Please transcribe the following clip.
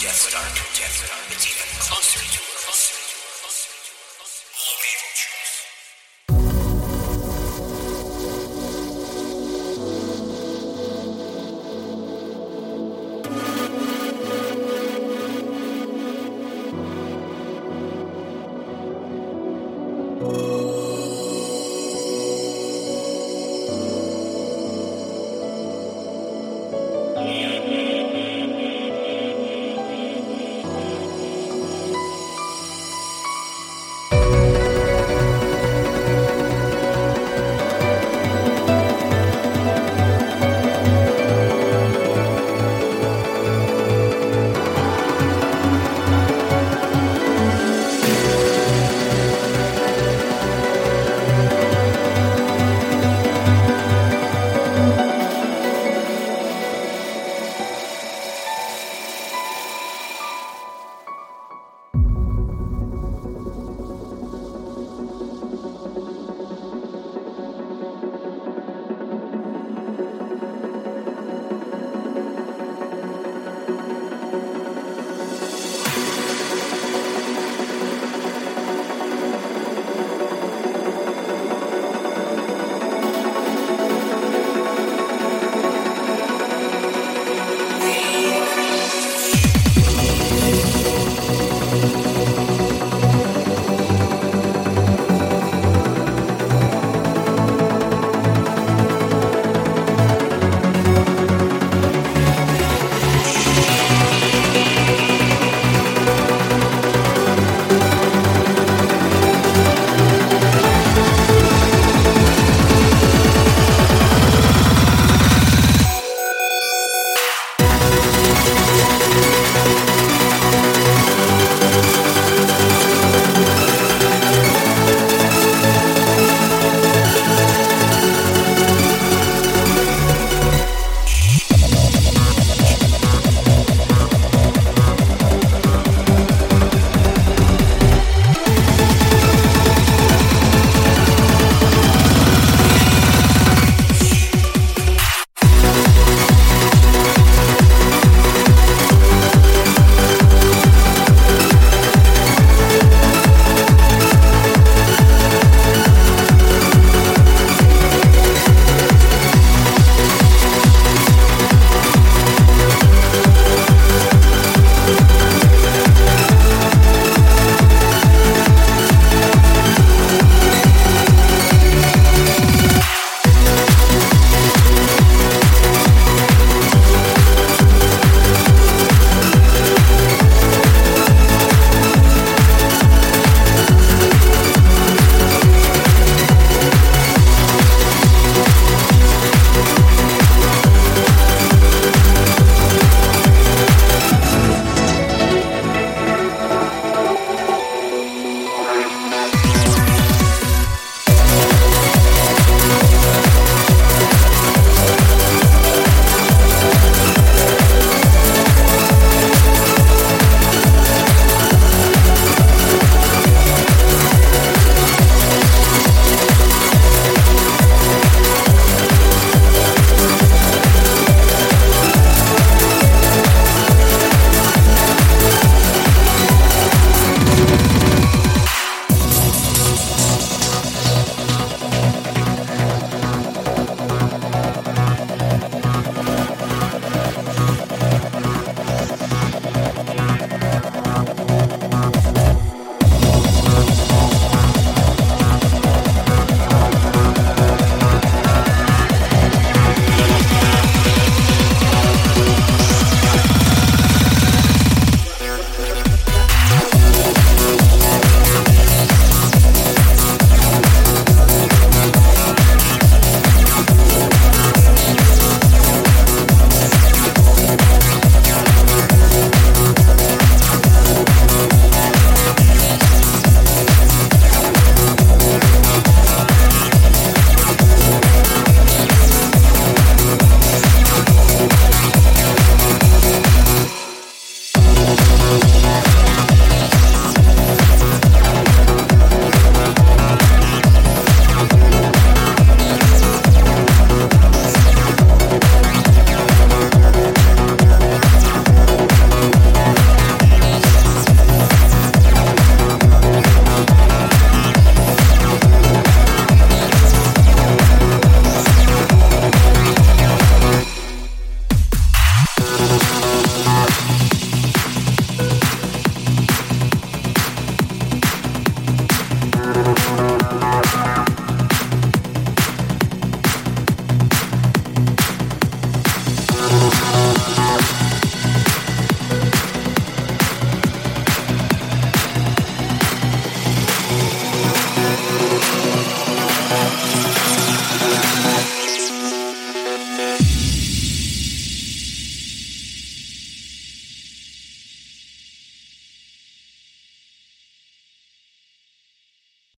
Death Star contender It's even closer to